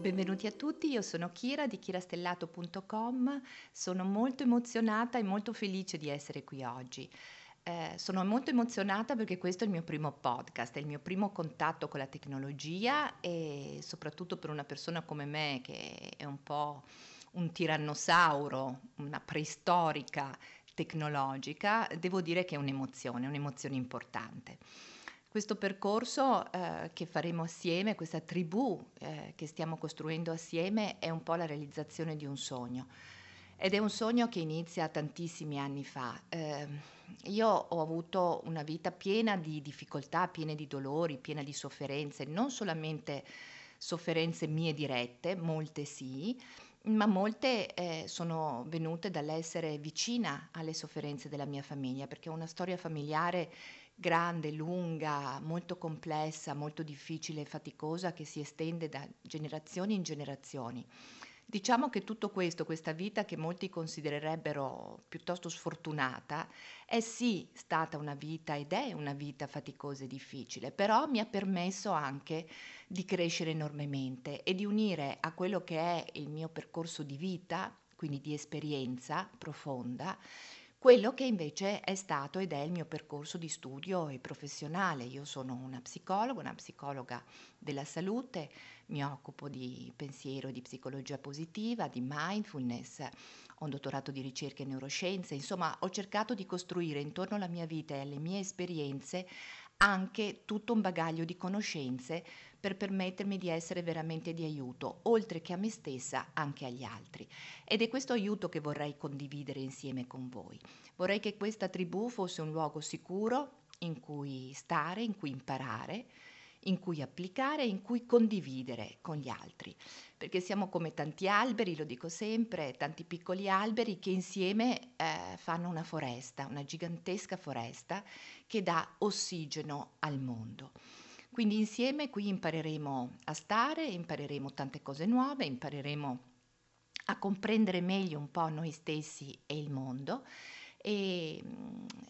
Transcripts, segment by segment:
benvenuti a tutti, io sono Kira di kirastellato.com, sono molto emozionata e molto felice di essere qui oggi. Eh, sono molto emozionata perché questo è il mio primo podcast, è il mio primo contatto con la tecnologia e soprattutto per una persona come me che è un po' un tirannosauro, una preistorica tecnologica, devo dire che è un'emozione, un'emozione importante. Questo percorso eh, che faremo assieme, questa tribù eh, che stiamo costruendo assieme, è un po' la realizzazione di un sogno. Ed è un sogno che inizia tantissimi anni fa. Eh, io ho avuto una vita piena di difficoltà, piena di dolori, piena di sofferenze, non solamente sofferenze mie dirette, molte sì, ma molte eh, sono venute dall'essere vicina alle sofferenze della mia famiglia, perché è una storia familiare grande, lunga, molto complessa, molto difficile e faticosa che si estende da generazioni in generazioni. Diciamo che tutto questo, questa vita che molti considererebbero piuttosto sfortunata, è sì stata una vita ed è una vita faticosa e difficile, però mi ha permesso anche di crescere enormemente e di unire a quello che è il mio percorso di vita, quindi di esperienza profonda, quello che invece è stato ed è il mio percorso di studio e professionale. Io sono una psicologa, una psicologa della salute, mi occupo di pensiero, di psicologia positiva, di mindfulness, ho un dottorato di ricerca in neuroscienze, insomma ho cercato di costruire intorno alla mia vita e alle mie esperienze anche tutto un bagaglio di conoscenze per permettermi di essere veramente di aiuto, oltre che a me stessa, anche agli altri. Ed è questo aiuto che vorrei condividere insieme con voi. Vorrei che questa tribù fosse un luogo sicuro in cui stare, in cui imparare, in cui applicare, in cui condividere con gli altri, perché siamo come tanti alberi, lo dico sempre, tanti piccoli alberi che insieme eh, fanno una foresta, una gigantesca foresta che dà ossigeno al mondo. Quindi insieme qui impareremo a stare, impareremo tante cose nuove, impareremo a comprendere meglio un po' noi stessi e il mondo e,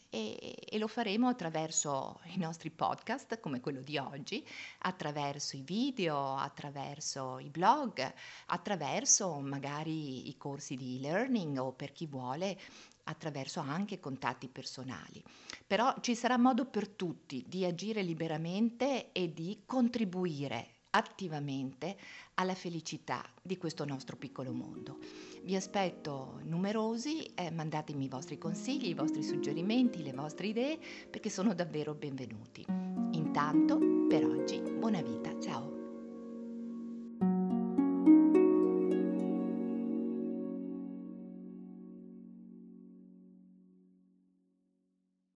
e, e, lo faremo attraverso i nostri podcast come quello di oggi, attraverso i video, attraverso i blog, attraverso magari i corsi di e-learning o per chi vuole attraverso anche contatti personali. Però ci sarà modo per tutti di agire liberamente e di contribuire attivamente alla felicità di questo nostro piccolo mondo. Vi aspetto numerosi, eh, mandatemi i vostri consigli, i vostri suggerimenti, le vostre idee, perché sono davvero benvenuti. Intanto, per oggi, buona vita!